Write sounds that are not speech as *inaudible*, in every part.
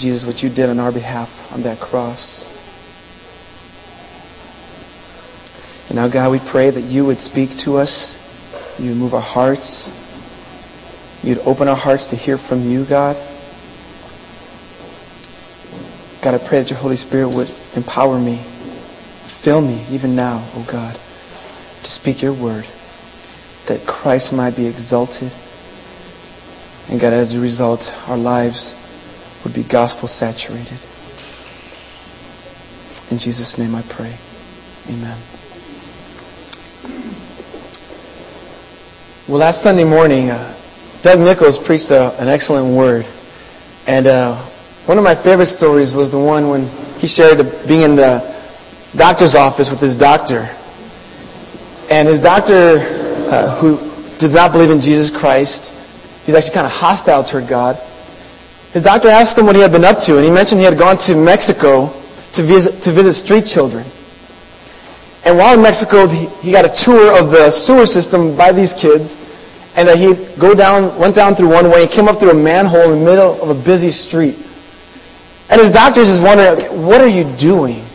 Jesus, what you did on our behalf on that cross. And now, God, we pray that you would speak to us, you would move our hearts, you'd open our hearts to hear from you, God. God, I pray that your Holy Spirit would empower me, fill me even now, oh God, to speak your word, that Christ might be exalted. And God, as a result, our lives would be gospel saturated. In Jesus' name I pray. Amen. Well, last Sunday morning, uh, Doug Nichols preached a, an excellent word. And uh, one of my favorite stories was the one when he shared being in the doctor's office with his doctor. And his doctor, uh, who did not believe in Jesus Christ, he's actually kind of hostile toward God. His doctor asked him what he had been up to, and he mentioned he had gone to Mexico to visit, to visit street children. And while in Mexico, he, got a tour of the sewer system by these kids. And that he go down, went down through one way and came up through a manhole in the middle of a busy street. And his doctors is wondering, okay, what are you doing?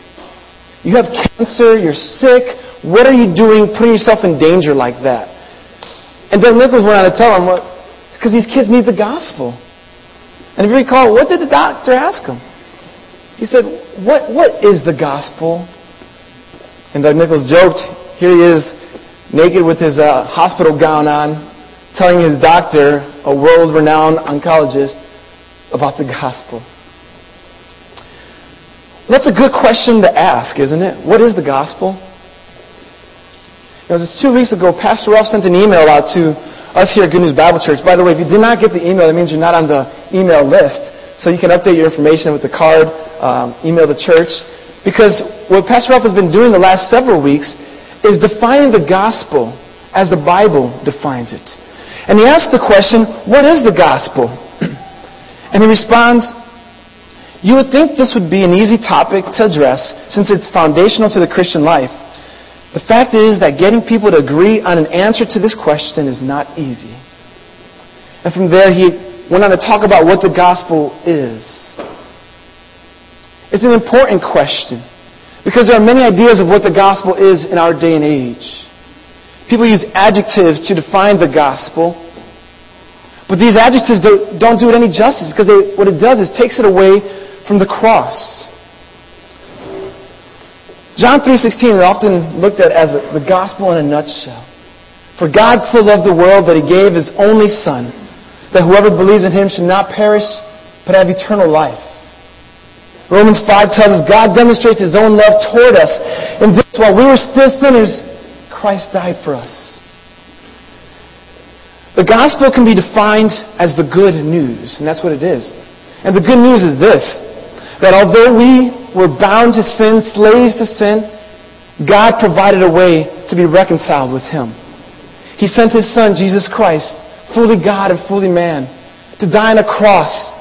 You have cancer, you're sick. What are you doing putting yourself in danger like that? And Doug Nichols went on to tell him, because these kids need the gospel. And if you recall, what did the doctor ask him? He said, what, what is the gospel? And Doug Nichols joked, here he is, naked with his uh, hospital gown on, telling his doctor, a world renowned oncologist, about the gospel. That's a good question to ask, isn't it? What is the gospel? You know, just two weeks ago, Pastor Ralph sent an email out to us here at Good News Bible Church. By the way, if you did not get the email, that means you're not on the email list. So you can update your information with the card, um, email the church. Because what Pastor Ralph has been doing the last several weeks is defining the gospel as the Bible defines it. And he asks the question, what is the gospel? *clears throat* and he responds, you would think this would be an easy topic to address since it's foundational to the Christian life. The fact is that getting people to agree on an answer to this question is not easy. And from there, he went on to talk about what the gospel is. It's an important question because there are many ideas of what the gospel is in our day and age. People use adjectives to define the gospel, but these adjectives don't do it any justice because they, what it does is takes it away from the cross. John 3.16 is often looked at as the gospel in a nutshell. For God so loved the world that he gave his only Son, that whoever believes in him should not perish, but have eternal life. Romans 5 tells us God demonstrates His own love toward us. And this, while we were still sinners, Christ died for us. The gospel can be defined as the good news, and that's what it is. And the good news is this, that although we were bound to sin, slaves to sin, God provided a way to be reconciled with Him. He sent His Son, Jesus Christ, fully God and fully man, to die on a cross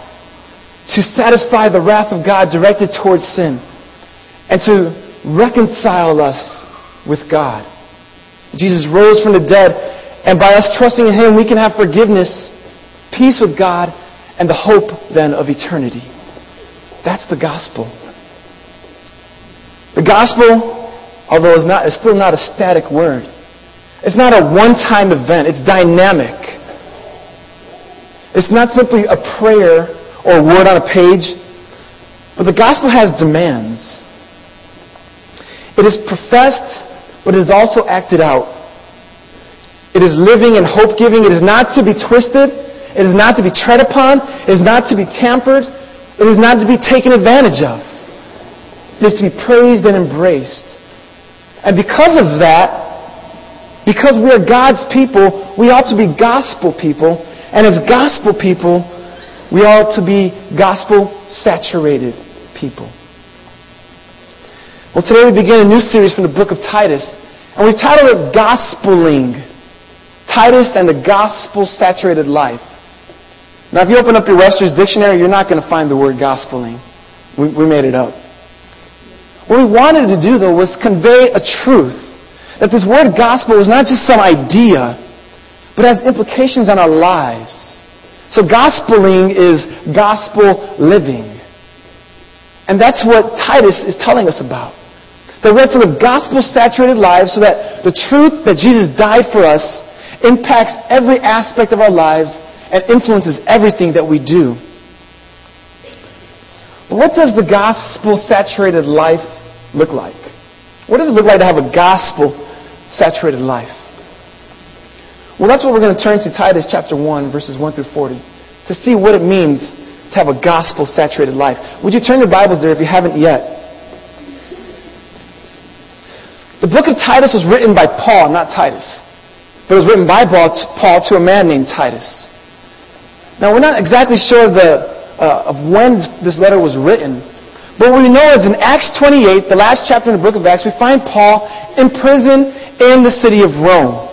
to satisfy the wrath of God directed towards sin and to reconcile us with God. Jesus rose from the dead, and by us trusting in Him, we can have forgiveness, peace with God, and the hope then of eternity. That's the gospel. The gospel, although it's, not, it's still not a static word, it's not a one time event, it's dynamic. It's not simply a prayer or a word on a page. But the gospel has demands. It is professed, but it is also acted out. It is living and hope giving. It is not to be twisted. It is not to be tread upon. It is not to be tampered. It is not to be taken advantage of. It is to be praised and embraced. And because of that, because we are God's people, we ought to be gospel people. And as gospel people, we ought to be gospel saturated people. Well, today we begin a new series from the book of Titus, and we've titled it Gospeling Titus and the Gospel Saturated Life. Now, if you open up your Webster's dictionary, you're not going to find the word gospeling. We, we made it up. What we wanted to do, though, was convey a truth that this word gospel is not just some idea, but has implications on our lives. So gospeling is gospel living. And that's what Titus is telling us about. That we have to live gospel saturated lives so that the truth that Jesus died for us impacts every aspect of our lives and influences everything that we do. What does the gospel saturated life look like? What does it look like to have a gospel saturated life? Well, that's what we're going to turn to Titus chapter 1, verses 1 through 40, to see what it means to have a gospel saturated life. Would you turn your Bibles there if you haven't yet? The book of Titus was written by Paul, not Titus. But it was written by Paul to a man named Titus. Now, we're not exactly sure the, uh, of when this letter was written, but what we know is in Acts 28, the last chapter in the book of Acts, we find Paul in prison in the city of Rome.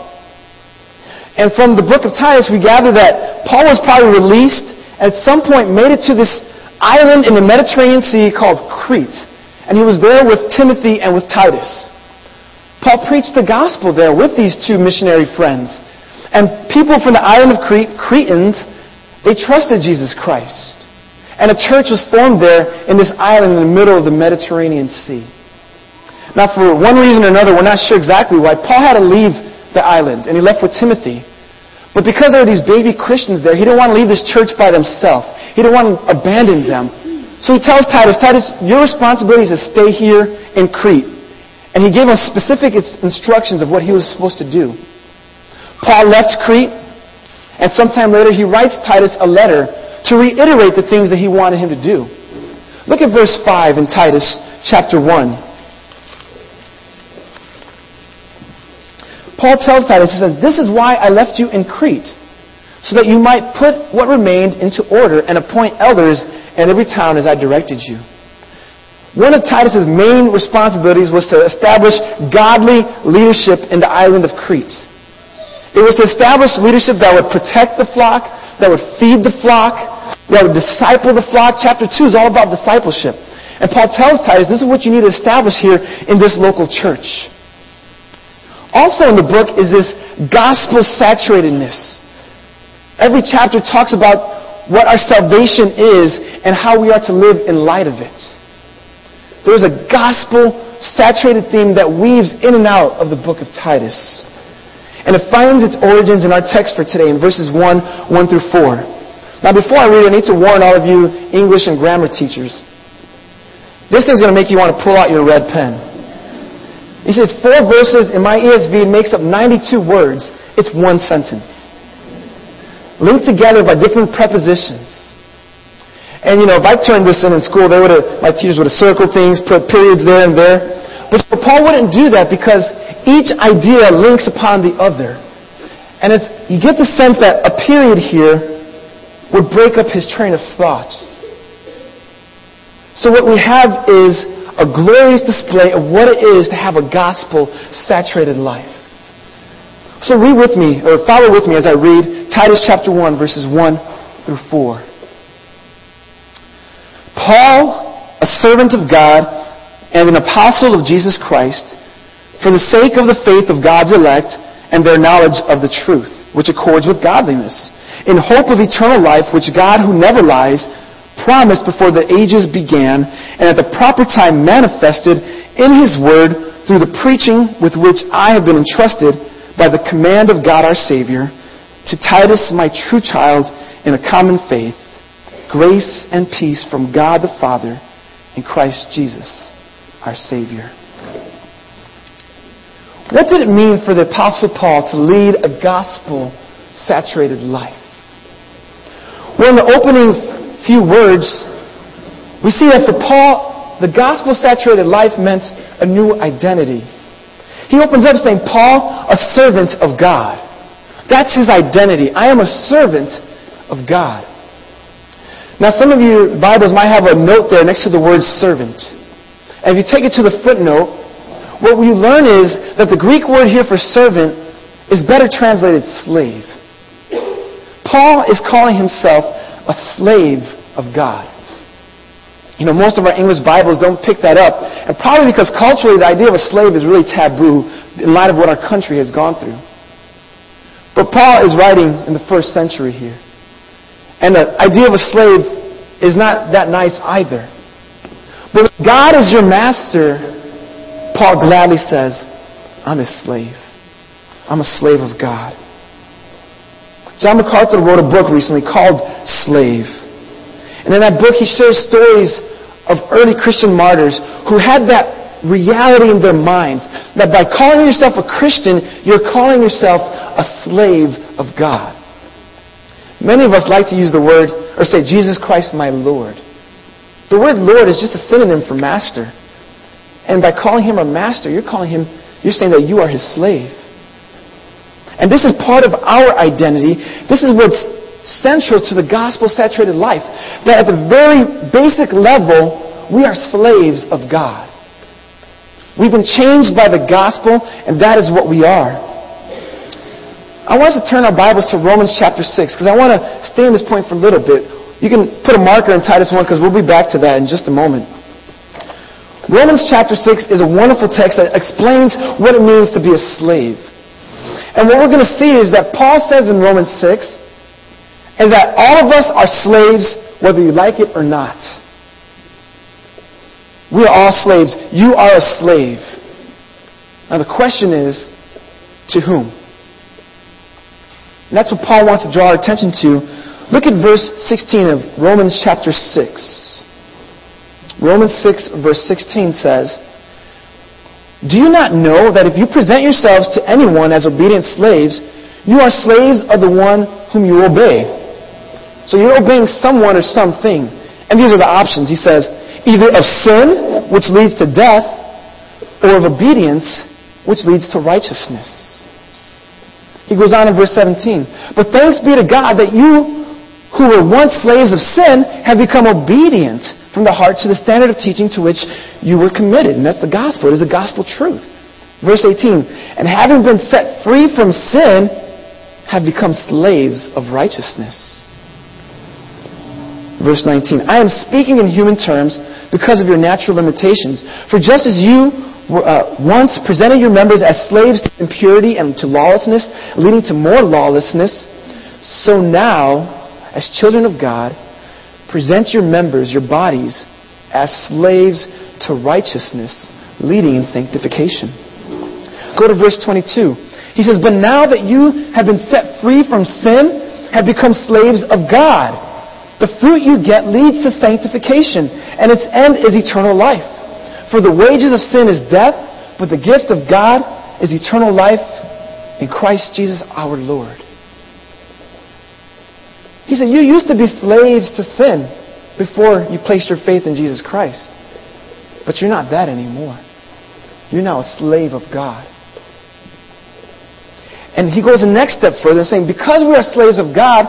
And from the book of Titus, we gather that Paul was probably released, at some point made it to this island in the Mediterranean Sea called Crete. And he was there with Timothy and with Titus. Paul preached the gospel there with these two missionary friends. And people from the island of Crete, Cretans, they trusted Jesus Christ. And a church was formed there in this island in the middle of the Mediterranean Sea. Now, for one reason or another, we're not sure exactly why, Paul had to leave the island, and he left with Timothy. But because there were these baby Christians there, he didn't want to leave this church by themselves. He didn't want to abandon them. So he tells Titus, Titus, your responsibility is to stay here in Crete. And he gave him specific instructions of what he was supposed to do. Paul left Crete, and sometime later he writes Titus a letter to reiterate the things that he wanted him to do. Look at verse 5 in Titus chapter 1. Paul tells Titus, he says, This is why I left you in Crete, so that you might put what remained into order and appoint elders in every town as I directed you. One of Titus's main responsibilities was to establish godly leadership in the island of Crete. It was to establish leadership that would protect the flock, that would feed the flock, that would disciple the flock. Chapter 2 is all about discipleship. And Paul tells Titus, this is what you need to establish here in this local church. Also in the book is this gospel saturatedness. Every chapter talks about what our salvation is and how we are to live in light of it. There's a gospel saturated theme that weaves in and out of the book of Titus. And it finds its origins in our text for today in verses 1, 1 through 4. Now before I read, I need to warn all of you English and grammar teachers. This is going to make you want to pull out your red pen. He says four verses in my ESV makes up 92 words. It's one sentence. Linked together by different prepositions. And you know, if I turned this in in school, they would have, my teachers would have circled things, put periods there and there. But Paul wouldn't do that because each idea links upon the other. And it's, you get the sense that a period here would break up his train of thought. So what we have is a glorious display of what it is to have a gospel saturated life. So read with me, or follow with me as I read Titus chapter 1, verses 1 through 4. Paul, a servant of God and an apostle of Jesus Christ, for the sake of the faith of God's elect and their knowledge of the truth, which accords with godliness, in hope of eternal life, which God, who never lies, promised before the ages began, and at the proper time manifested in His Word through the preaching with which I have been entrusted by the command of God our Savior, to Titus, my true child, in a common faith, grace and peace from God the Father and Christ Jesus, our Savior. What did it mean for the Apostle Paul to lead a gospel saturated life? Well, in the opening few words, we see that for Paul, the gospel saturated life meant a new identity. He opens up saying, Paul, a servant of God. That's his identity. I am a servant of God. Now, some of your Bibles might have a note there next to the word servant. And if you take it to the footnote, what we learn is that the Greek word here for servant is better translated slave. Paul is calling himself a slave of God. You know, most of our English Bibles don't pick that up, and probably because culturally the idea of a slave is really taboo in light of what our country has gone through. But Paul is writing in the first century here. And the idea of a slave is not that nice either. But when God is your master, Paul gladly says, I'm his slave. I'm a slave of God. John MacArthur wrote a book recently called Slave. And in that book, he shares stories of early Christian martyrs who had that reality in their minds that by calling yourself a Christian, you're calling yourself a slave of God. Many of us like to use the word or say, Jesus Christ, my Lord. The word Lord is just a synonym for master. And by calling him a master, you're calling him, you're saying that you are his slave. And this is part of our identity. This is what's central to the gospel saturated life. That at the very basic level, we are slaves of God. We've been changed by the gospel, and that is what we are. I want us to turn our Bibles to Romans chapter 6, because I want to stay on this point for a little bit. You can put a marker in Titus 1, because we'll be back to that in just a moment. Romans chapter 6 is a wonderful text that explains what it means to be a slave. And what we're going to see is that Paul says in Romans 6 is that all of us are slaves whether you like it or not. We are all slaves. You are a slave. Now the question is, to whom? And that's what Paul wants to draw our attention to. Look at verse 16 of Romans chapter 6. Romans 6 verse 16 says, Do you not know that if you present yourselves to anyone as obedient slaves, you are slaves of the one whom you obey? So you're obeying someone or something. And these are the options. He says, either of sin, which leads to death, or of obedience, which leads to righteousness. He goes on in verse 17. But thanks be to God that you who were once slaves of sin have become obedient from the heart to the standard of teaching to which you were committed. And that's the gospel. It is the gospel truth. Verse 18. And having been set free from sin, have become slaves of righteousness. Verse 19. I am speaking in human terms because of your natural limitations. For just as you uh, once presented your members as slaves to impurity and to lawlessness, leading to more lawlessness, so now, as children of God, present your members, your bodies, as slaves to righteousness, leading in sanctification. Go to verse 22. He says, But now that you have been set free from sin, have become slaves of God. The fruit you get leads to sanctification, and its end is eternal life. For the wages of sin is death, but the gift of God is eternal life in Christ Jesus our Lord. He said, You used to be slaves to sin before you placed your faith in Jesus Christ. But you're not that anymore. You're now a slave of God. And he goes the next step further, saying, Because we are slaves of God,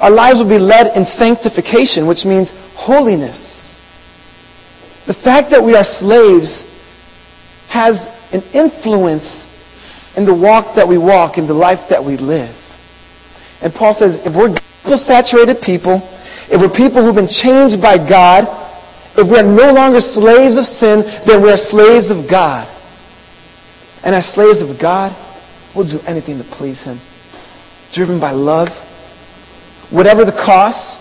our lives will be led in sanctification, which means holiness. The fact that we are slaves has an influence in the walk that we walk, in the life that we live. And Paul says, if we're gospel-saturated people, if we're people who've been changed by God, if we're no longer slaves of sin, then we're slaves of God. And as slaves of God, we'll do anything to please Him. Driven by love, whatever the cost,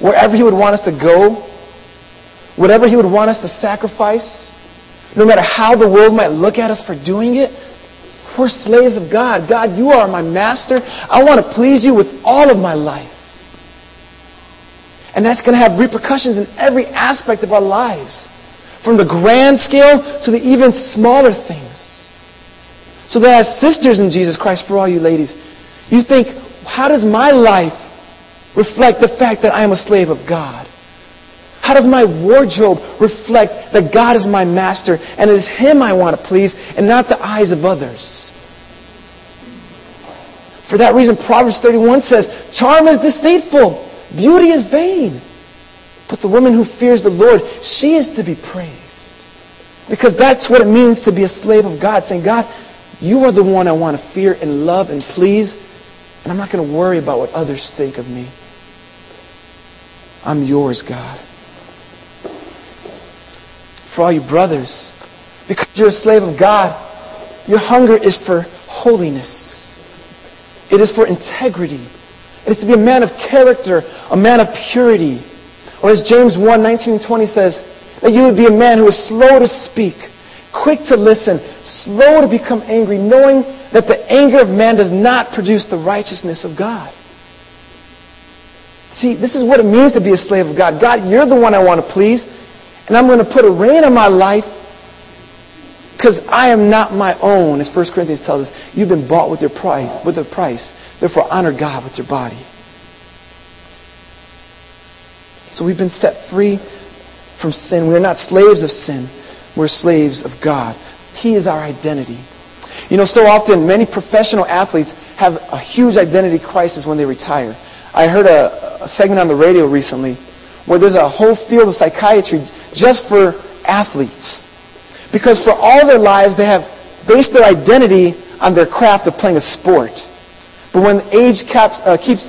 wherever He would want us to go, whatever He would want us to sacrifice, no matter how the world might look at us for doing it, we're slaves of God. God, you are my master. I want to please you with all of my life. And that's going to have repercussions in every aspect of our lives, from the grand scale to the even smaller things. So that as sisters in Jesus Christ, for all you ladies, you think, how does my life reflect the fact that I am a slave of God? How does my wardrobe reflect that God is my master and it is Him I want to please and not the eyes of others? For that reason, Proverbs 31 says, Charm is deceitful, beauty is vain. But the woman who fears the Lord, she is to be praised. Because that's what it means to be a slave of God, saying, God, you are the one I want to fear and love and please, and I'm not going to worry about what others think of me. I'm yours, God. For all you brothers, because you're a slave of God, your hunger is for holiness. It is for integrity. It is to be a man of character, a man of purity. Or as James 1, 19 and 20 says, That you would be a man who is slow to speak, quick to listen, slow to become angry, knowing that the anger of man does not produce the righteousness of God. See, this is what it means to be a slave of God. God, you're the one I want to please, and I'm going to put a rein on my life because I am not my own, as 1 Corinthians tells us. You've been bought with, your price, with a price. Therefore, honor God with your body. So we've been set free from sin. We are not slaves of sin. We're slaves of God. He is our identity. You know, so often many professional athletes have a huge identity crisis when they retire. I heard a, a segment on the radio recently where there's a whole field of psychiatry just for athletes. Because for all their lives, they have based their identity on their craft of playing a sport. But when age caps, uh, keeps,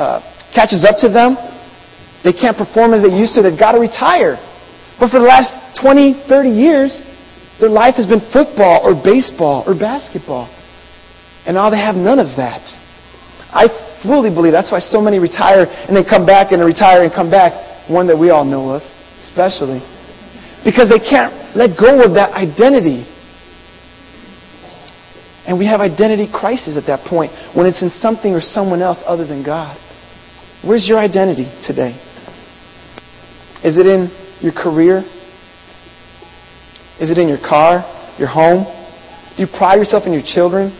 uh, catches up to them, they can't perform as they used to. They've got to retire. But for the last 20, 30 years, their life has been football or baseball or basketball. And now they have none of that. I fully believe that's why so many retire and then come back and retire and come back. One that we all know of, especially. Because they can't let go of that identity. And we have identity crisis at that point when it's in something or someone else other than God. Where's your identity today? Is it in your career? Is it in your car, your home? Do you pride yourself in your children?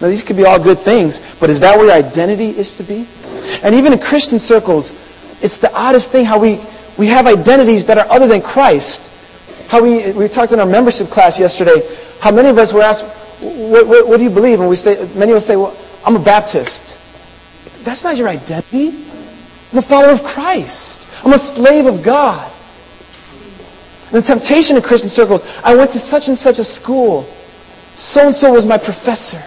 Now, these could be all good things, but is that where your identity is to be? And even in Christian circles, it's the oddest thing how we, we have identities that are other than Christ. How we, we talked in our membership class yesterday, how many of us were asked, what, what, what do you believe? And we say, many of us say, well, I'm a Baptist. That's not your identity. I'm a follower of Christ. I'm a slave of God. And The temptation in Christian circles, I went to such and such a school. So and so was my professor.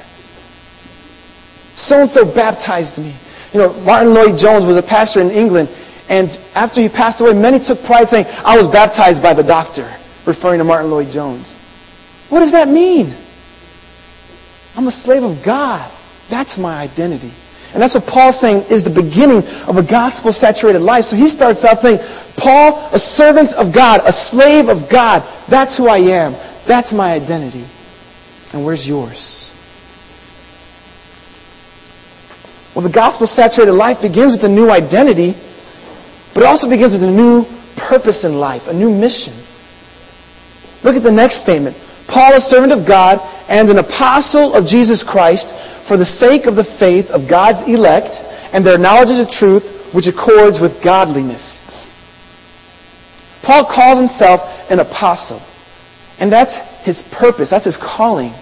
So and so baptized me. You know, Martyn Lloyd-Jones was a pastor in England, and after he passed away, many took pride saying, I was baptized by the doctor, referring to Martyn Lloyd-Jones. What does that mean? I'm a slave of God. That's my identity. And that's what Paul's saying is the beginning of a gospel saturated life. So he starts out saying, Paul, a servant of God, a slave of God, that's who I am. That's my identity. And where's yours? Well, the gospel saturated life begins with a new identity, but it also begins with a new purpose in life, a new mission. Look at the next statement. Paul, a servant of God and an apostle of Jesus Christ, for the sake of the faith of God's elect and their knowledge of the truth, which accords with godliness. Paul calls himself an apostle. And that's his purpose, that's his calling.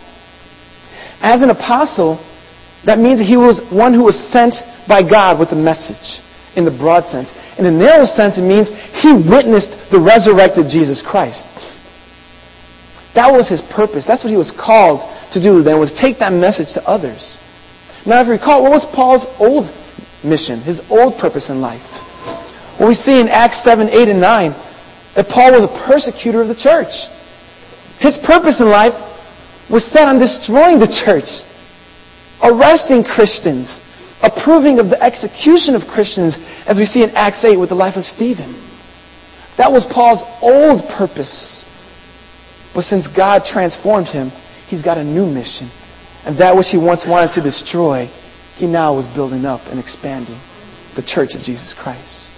As an apostle, that means that he was one who was sent by God with a message in the broad sense. In the narrow sense, it means he witnessed the resurrected Jesus Christ. That was his purpose. That's what he was called to do then, was take that message to others. Now, if you recall, what was Paul's old mission, his old purpose in life? Well, we see in Acts 7, 8, and 9 that Paul was a persecutor of the church. His purpose in life was set on destroying the church arresting Christians, approving of the execution of Christians, as we see in Acts 8 with the life of Stephen. That was Paul's old purpose. But since God transformed him, he's got a new mission. And that which he once wanted to destroy, he now was building up and expanding the church of Jesus Christ.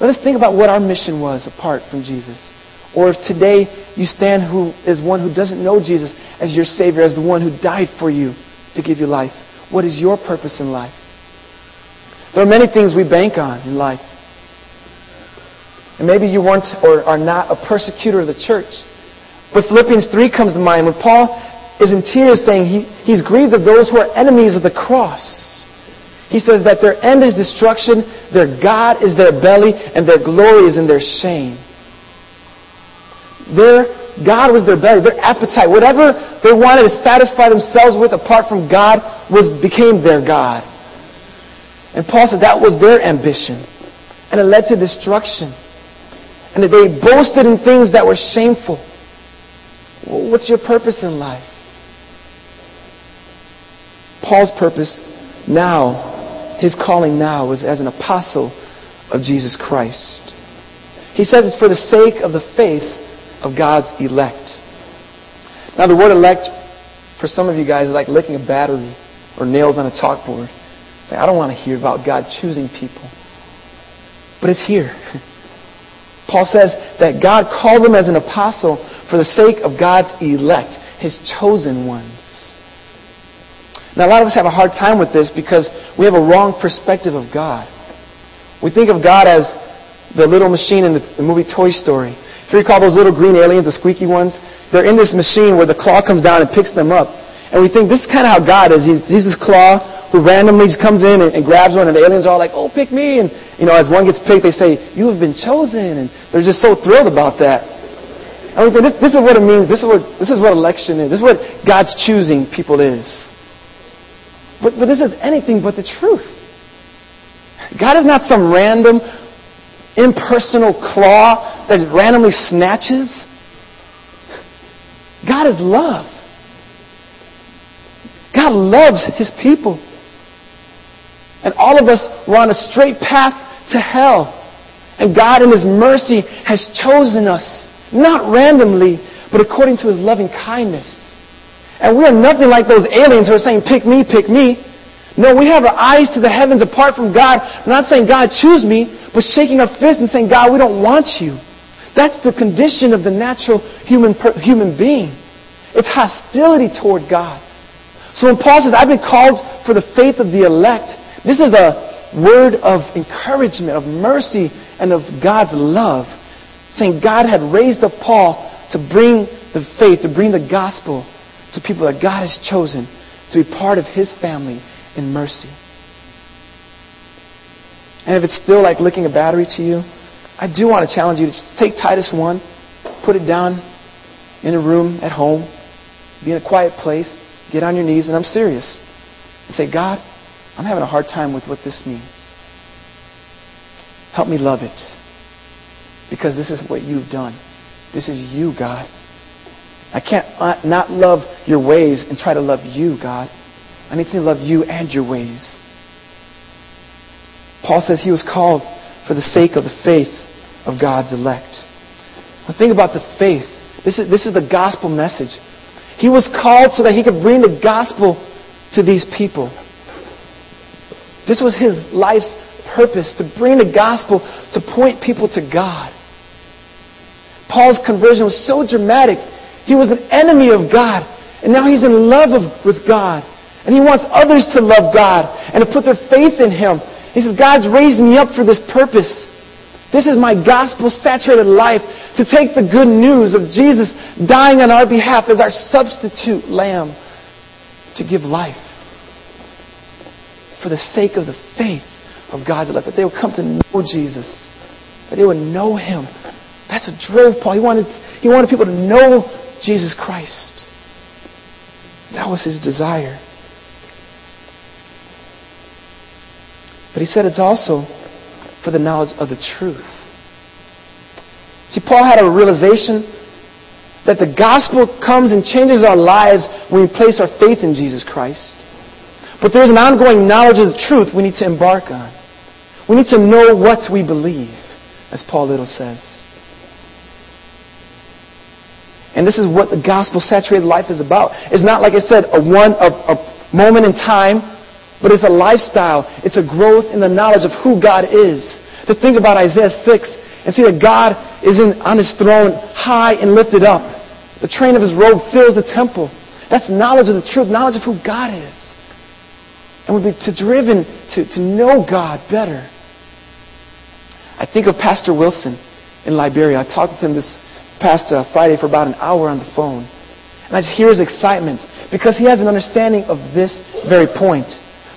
Let us think about what our mission was apart from Jesus. Or if today you stand who is one who doesn't know Jesus as your Savior, as the one who died for you to give you life, what is your purpose in life? There are many things we bank on in life. And maybe you weren't or are not a persecutor of the church. But Philippians 3 comes to mind when Paul is in tears saying he, he's grieved of those who are enemies of the cross. He says that their end is destruction, their God is their belly, and their glory is in their shame. Their God was their belly, their appetite. Whatever they wanted to satisfy themselves with apart from God was became their God. And Paul said that was their ambition. And it led to destruction. And that they boasted in things that were shameful. what's your purpose in life? Paul's purpose now, his calling now, was as an apostle of Jesus Christ. He says it's for the sake of the faith of God's elect. Now, the word elect, for some of you guys, is like licking a battery or nails on a chalkboard. Say, I don't want to hear about God choosing people. But it's here. *laughs* Paul says that God called them as an apostle for the sake of God's elect, his chosen ones. Now, a lot of us have a hard time with this because we have a wrong perspective of God. We think of God as the little machine in the movie Toy Story. If you recall those little green aliens, the squeaky ones, they're in this machine where the claw comes down and picks them up. And we think this is kind of how God is. He's, he's this claw who randomly just comes in and, and grabs one, and the aliens are all like, "Oh, pick me!" And you know, as one gets picked, they say, "You have been chosen," and they're just so thrilled about that. And we think this, this is what it means. This is what this is what election is. This is what God's choosing people is. But, but this is anything but the truth. God is not some random, impersonal claw that randomly snatches. God is love. God loves His people. And all of us were on a straight path to hell. And God in His mercy has chosen us, not randomly, but according to His loving kindness. And we are nothing like those aliens who are saying, pick me, pick me. No, we have our eyes to the heavens apart from God. Not saying, God, choose me, but shaking our fist and saying, God, we don't want you. That's the condition of the natural human, human being. It's hostility toward God. So when Paul says, I've been called for the faith of the elect, this is a word of encouragement, of mercy, and of God's love. Saying God had raised up Paul to bring the faith, to bring the gospel to people that God has chosen to be part of his family in mercy. And if it's still like licking a battery to you, I do want to challenge you to take Titus 1, put it down in a room at home, be in a quiet place, get on your knees, and I'm serious. And say, God, I'm having a hard time with what this means. Help me love it. Because this is what you've done. This is you, God. I can't uh, not love your ways and try to love you, God. I need to love you and your ways. Paul says he was called for the sake of the faith of God's elect. Now think about the faith. This is, this is the gospel message. He was called so that he could bring the gospel to these people. This was his life's purpose, to bring the gospel, to point people to God. Paul's conversion was so dramatic. He was an enemy of God, and now he's in love of, with God. And he wants others to love God and to put their faith in him. He says, God's raised me up for this purpose. This is my gospel saturated life to take the good news of Jesus dying on our behalf as our substitute lamb to give life for the sake of the faith of God's elect, that they would come to know Jesus, that they would know Him. That's what drove Paul. He wanted, he wanted people to know Jesus Christ. That was his desire. But he said it's also for the knowledge of the truth. See, Paul had a realization that the gospel comes and changes our lives when we place our faith in Jesus Christ. But there's an ongoing knowledge of the truth we need to embark on. We need to know what we believe, as Paul Little says. And this is what the gospel saturated life is about. It's not, like I said, a one a, a moment in time, but it's a lifestyle. It's a growth in the knowledge of who God is. To think about Isaiah 6 and see that God is in, on his throne high and lifted up. The train of his robe fills the temple. That's knowledge of the truth, knowledge of who God is. And we'll be driven to, to know God better. I think of Pastor Wilson in Liberia. I talked with him this past uh, Friday for about an hour on the phone. And I just hear his excitement because he has an understanding of this very point.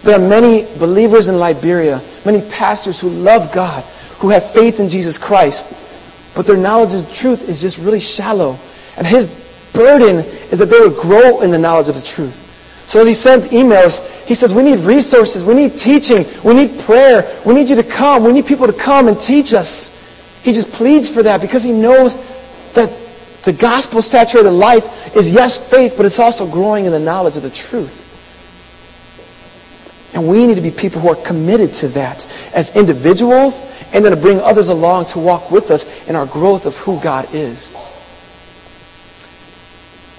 There are many believers in Liberia, many pastors who love God, who have faith in Jesus Christ, but their knowledge of the truth is just really shallow. And his burden is that they would grow in the knowledge of the truth. So as he sends emails, he says, we need resources, we need teaching, we need prayer, we need you to come, we need people to come and teach us. He just pleads for that because he knows that the gospel saturated life is yes, faith, but it's also growing in the knowledge of the truth. And we need to be people who are committed to that as individuals and then to bring others along to walk with us in our growth of who God is.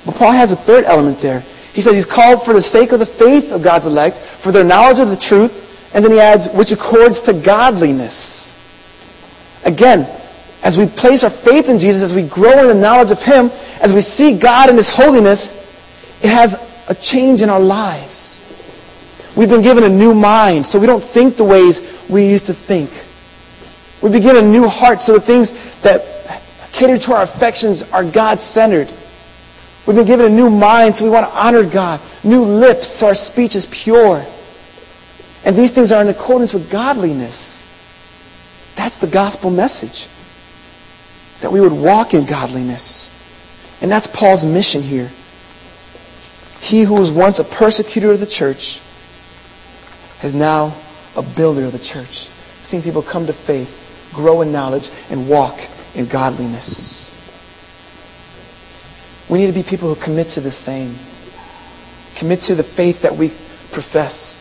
But Paul has a third element there. He says he's called for the sake of the faith of God's elect, for their knowledge of the truth, and then he adds, which accords to godliness. Again, as we place our faith in Jesus, as we grow in the knowledge of Him, as we see God in His holiness, it has a change in our lives. We've been given a new mind, so we don't think the ways we used to think. We've been given a new heart, so the things that cater to our affections are God centered. We've been given a new mind, so we want to honor God. New lips, so our speech is pure. And these things are in accordance with godliness. That's the gospel message that we would walk in godliness. And that's Paul's mission here. He who was once a persecutor of the church is now a builder of the church. Seeing people come to faith, grow in knowledge, and walk in godliness. We need to be people who commit to the same. Commit to the faith that we profess.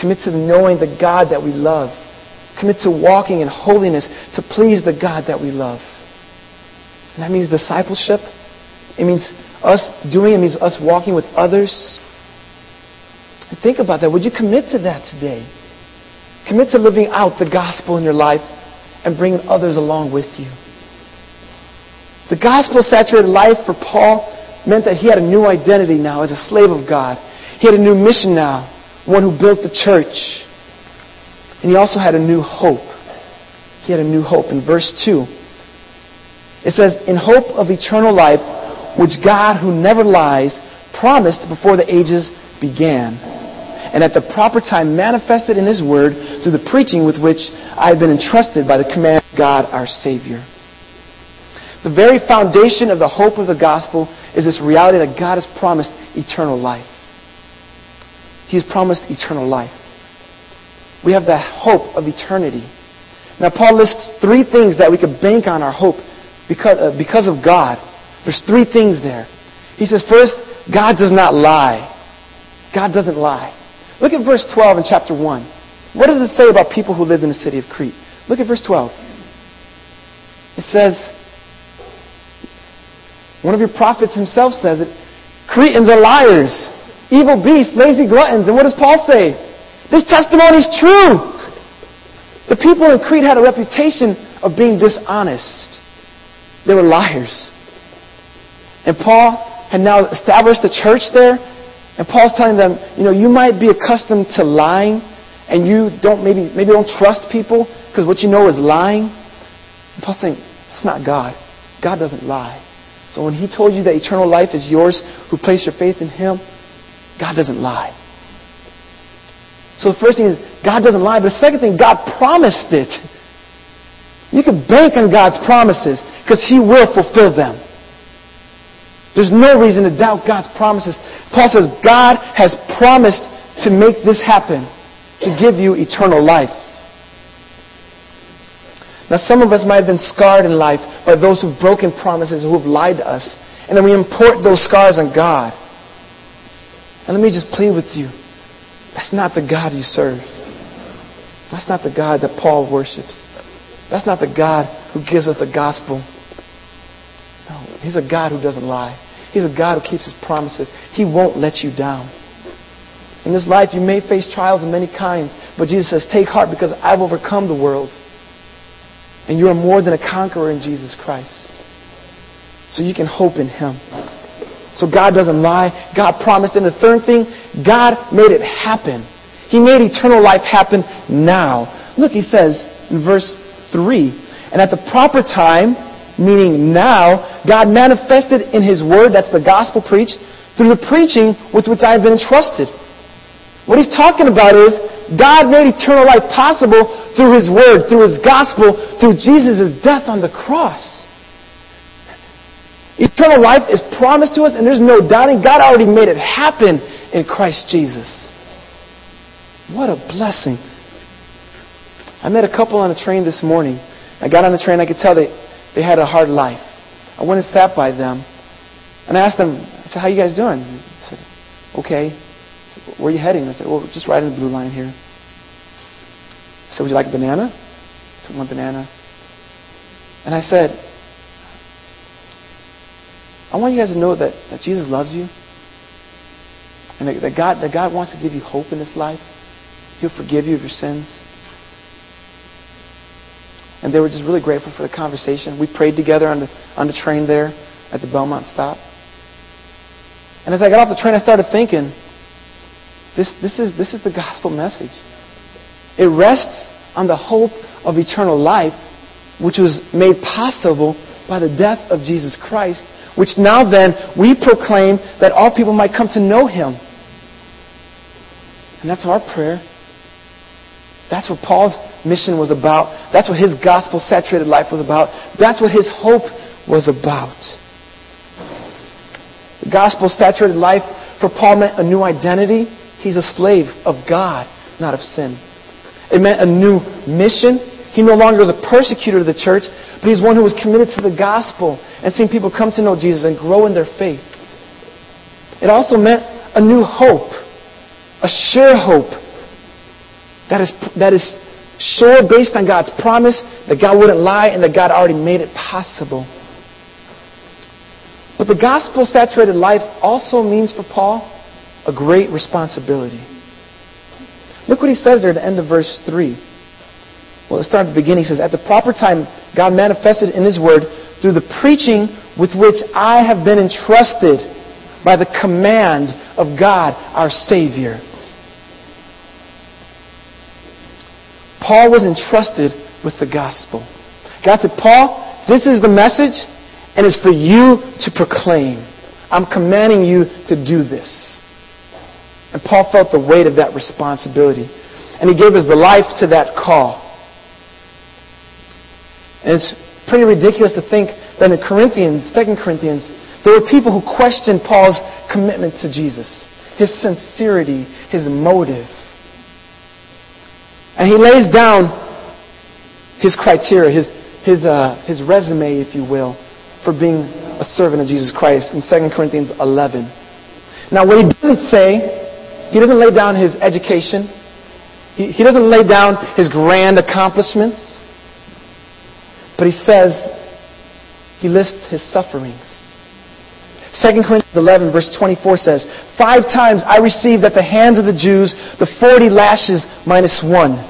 Commit to knowing the God that we love. Commit to walking in holiness to please the God that we love. And that means discipleship. It means us doing it, means us walking with others. Think about that. Would you commit to that today? Commit to living out the gospel in your life and bringing others along with you. The gospel saturated life for Paul meant that he had a new identity now as a slave of God. He had a new mission now, one who built the church. And he also had a new hope. He had a new hope. In verse 2, it says, In hope of eternal life, which God, who never lies, promised before the ages began, and at the proper time manifested in His Word through the preaching with which I have been entrusted by the command of God our Savior. The very foundation of the hope of the gospel is this reality that God has promised eternal life. He has promised eternal life. We have the hope of eternity. Now, Paul lists three things that we could bank on our hope because, uh, because of God. There's three things there. He says, first, God does not lie. God doesn't lie. Look at verse 12 in chapter 1. What does it say about people who lived in the city of Crete? Look at verse 12. It says, one of your prophets himself says it, Cretans are liars, evil beasts, lazy gluttons. And what does Paul say? This testimony is true. The people in Crete had a reputation of being dishonest. They were liars. And Paul had now established a church there. And Paul's telling them, you know, you might be accustomed to lying and you don't maybe maybe don't trust people because what you know is lying. And Paul's saying, that's not God. God doesn't lie. So when he told you that eternal life is yours who place your faith in him, God doesn't lie. So the first thing is God doesn't lie, but the second thing, God promised it. You can bank on God's promises because He will fulfill them. There's no reason to doubt God's promises. Paul says God has promised to make this happen, to give you eternal life. Now, some of us might have been scarred in life by those who've broken promises, who have lied to us, and then we import those scars on God. And let me just plead with you that's not the God you serve. That's not the God that Paul worships. That's not the God who gives us the gospel. No, He's a God who doesn't lie. He's a God who keeps His promises. He won't let you down. In this life, you may face trials of many kinds, but Jesus says, Take heart because I've overcome the world. And you are more than a conqueror in Jesus Christ. So you can hope in Him. So God doesn't lie. God promised. And the third thing, God made it happen. He made eternal life happen now. Look, He says in verse 3. And at the proper time, meaning now, God manifested in His Word, that's the gospel preached, through the preaching with which I have been entrusted. What he's talking about is God made eternal life possible through His Word, through His gospel, through Jesus' death on the cross. Eternal life is promised to us, and there's no doubting. God already made it happen in Christ Jesus. What a blessing. I met a couple on the train this morning. I got on the train, I could tell they, they had a hard life. I went and sat by them, and I asked them, I said, how you guys doing? I said, okay. I said, where are you heading? I said, well, just riding the blue line here. I said, would you like a banana? I took my banana. And I said, I want you guys to know that, that Jesus loves you. And that, God, that God wants to give you hope in this life. He'll forgive you of your sins. And they were just really grateful for the conversation. We prayed together on the, on the train there at the Belmont stop. And as I got off the train, I started thinking, this, this, is, this is the gospel message. It rests on the hope of eternal life, which was made possible by the death of Jesus Christ, which now then we proclaim that all people might come to know him. And that's our prayer. That's what Paul's mission was about. That's what his gospel saturated life was about. That's what his hope was about. The gospel saturated life for Paul meant a new identity. He's a slave of God, not of sin. It meant a new mission. He no longer was a persecutor of the church, but he's one who was committed to the gospel and seeing people come to know Jesus and grow in their faith. It also meant a new hope, a sure hope that is, that is sure based on God's promise that God wouldn't lie and that God already made it possible. But the gospel saturated life also means for Paul a great responsibility. Look what he says there at the end of verse 3. Well, let's start at the beginning. He says, At the proper time, God manifested in His Word through the preaching with which I have been entrusted by the command of God, our Savior. Paul was entrusted with the gospel. God said, Paul, this is the message, and it's for you to proclaim. I'm commanding you to do this. And Paul felt the weight of that responsibility. And he gave his life to that call. And it's pretty ridiculous to think that in Corinthians, 2 Corinthians, there were people who questioned Paul's commitment to Jesus, his sincerity, his motive. And he lays down his criteria, his, his, uh, his resume, if you will, for being a servant of Jesus Christ in 2 Corinthians 11. Now, what he doesn't say, he doesn't lay down his education. He, he doesn't lay down his grand accomplishments. But he says, he lists his sufferings. 2 Corinthians 11 verse 24 says, Five times I received at the hands of the Jews the 40 lashes minus one.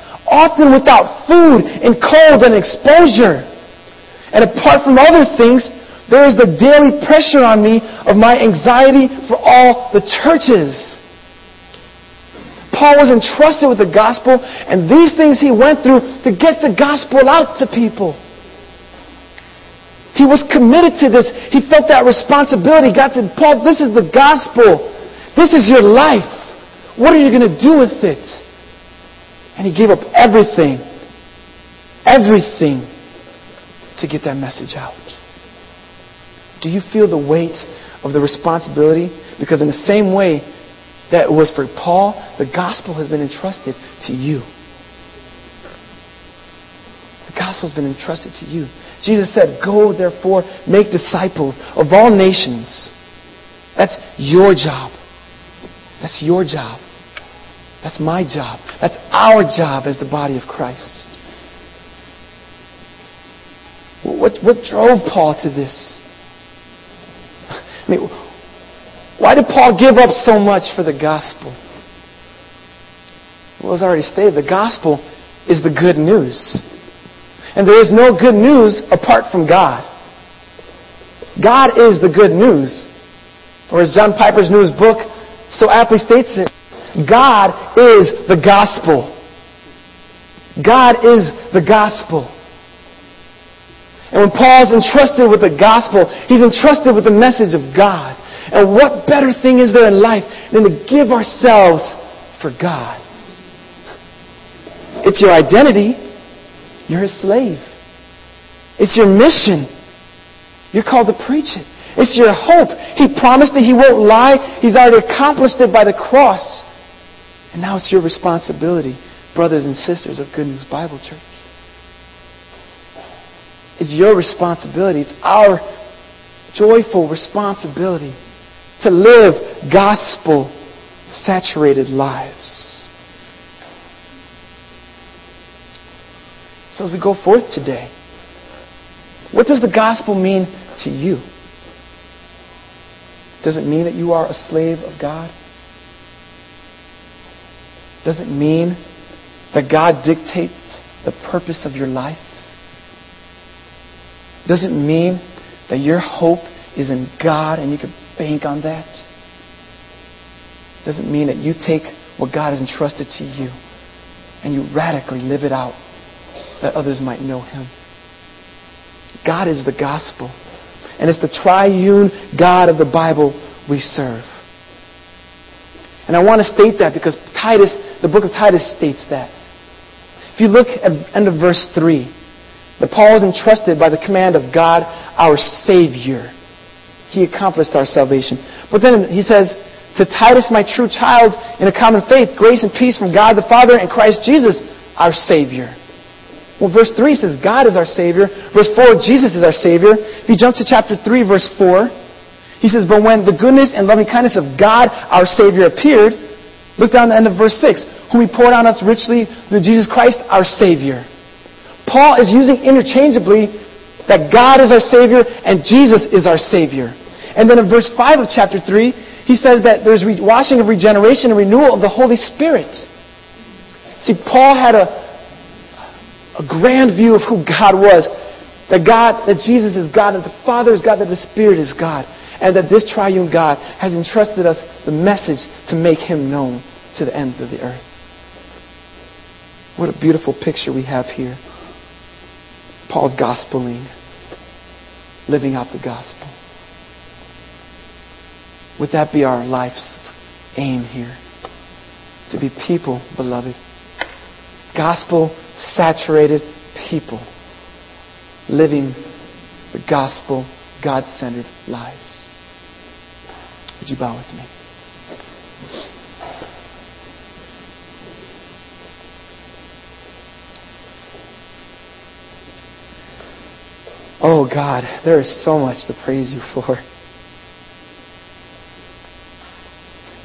often without food, and cold and exposure. And apart from other things, there is the daily pressure on me of my anxiety for all the churches. Paul was entrusted with the gospel, and these things he went through to get the gospel out to people. He was committed to this. He felt that responsibility. God said, Paul, this is the gospel. This is your life. What are you going to do with it? And he gave up everything, everything to get that message out. Do you feel the weight of the responsibility? Because in the same way that it was for Paul, the gospel has been entrusted to you. The gospel has been entrusted to you. Jesus said, Go therefore, make disciples of all nations. That's your job. That's your job. That's my job. That's our job as the body of Christ. What, what drove Paul to this? I mean, why did Paul give up so much for the gospel? Well, as I already stated, the gospel is the good news. And there is no good news apart from God. God is the good news. Or as John Piper's newest book so aptly states it, God is the gospel. God is the gospel. And when Paul's entrusted with the gospel, he's entrusted with the message of God. And what better thing is there in life than to give ourselves for God? It's your identity. You're a slave. It's your mission. You're called to preach it. It's your hope. He promised that He won't lie. He's already accomplished it by the cross. And now it's your responsibility, brothers and sisters of Good News Bible Church. It's your responsibility. It's our joyful responsibility to live gospel saturated lives. So as we go forth today, what does the gospel mean to you? Does it mean that you are a slave of God? Does it mean that God dictates the purpose of your life? Does it mean that your hope is in God and you can bank on that? Does it mean that you take what God has entrusted to you and you radically live it out that others might know Him? God is the gospel. And it's the triune God of the Bible we serve. And I want to state that because Titus, the book of Titus states that. If you look at end of verse 3, that Paul was entrusted by the command of God, our Savior. He accomplished our salvation. But then he says, to Titus, my true child, in a common faith, grace and peace from God the Father and Christ Jesus, our Savior. Well, verse 3 says God is our Savior. Verse 4, Jesus is our Savior. If you jump to chapter 3, verse 4, he says, But when the goodness and loving kindness of God, our Savior, appeared, look down the end of verse 6, whom He poured on us richly through Jesus Christ, our Savior. Paul is using interchangeably that God is our Savior and Jesus is our Savior. And then in verse 5 of chapter 3, he says that there's washing of regeneration and renewal of the Holy Spirit. See, Paul had a, a grand view of who God was. That God, that Jesus is God, that the Father is God, that the Spirit is God. And that this triune God has entrusted us the message to make Him known to the ends of the earth. What a beautiful picture we have here. Paul's gospeling, living out the gospel. Would that be our life's aim here? To be people, beloved gospel saturated people living the gospel, God centered lives. Would you bow with me? Oh God, there is so much to praise you for.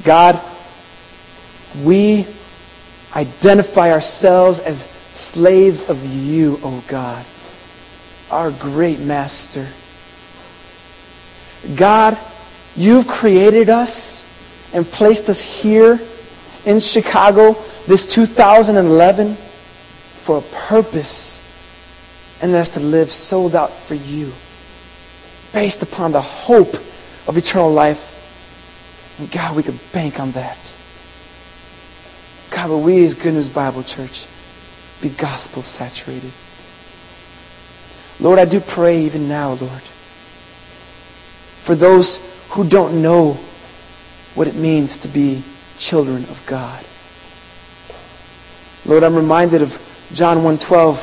God, we identify ourselves as slaves of you, O oh God, our great master. God, you've created us and placed us here in Chicago this 2011 for a purpose, and that's to live sold out for you, based upon the hope of eternal life. And God, we could bank on that. God, but we as Good News Bible Church be gospel saturated. Lord, I do pray even now, Lord, for those who don't know what it means to be children of God. Lord, I'm reminded of John 1:12,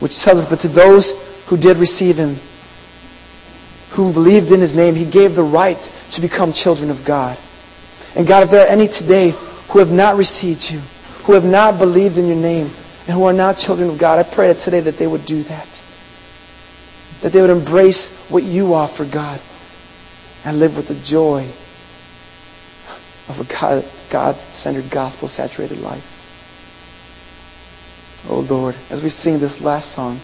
which tells us, "But to those who did receive him, who believed in his name, he gave the right to become children of God." And God, if there are any today who have not received you, who have not believed in your name, and who are not children of God, I pray that today that they would do that. That they would embrace what you offer, God, and live with the joy of a God centered, gospel saturated life. Oh Lord, as we sing this last song,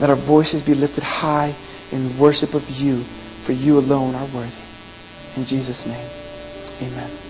let our voices be lifted high in worship of you, for you alone are worthy. In Jesus' name, amen.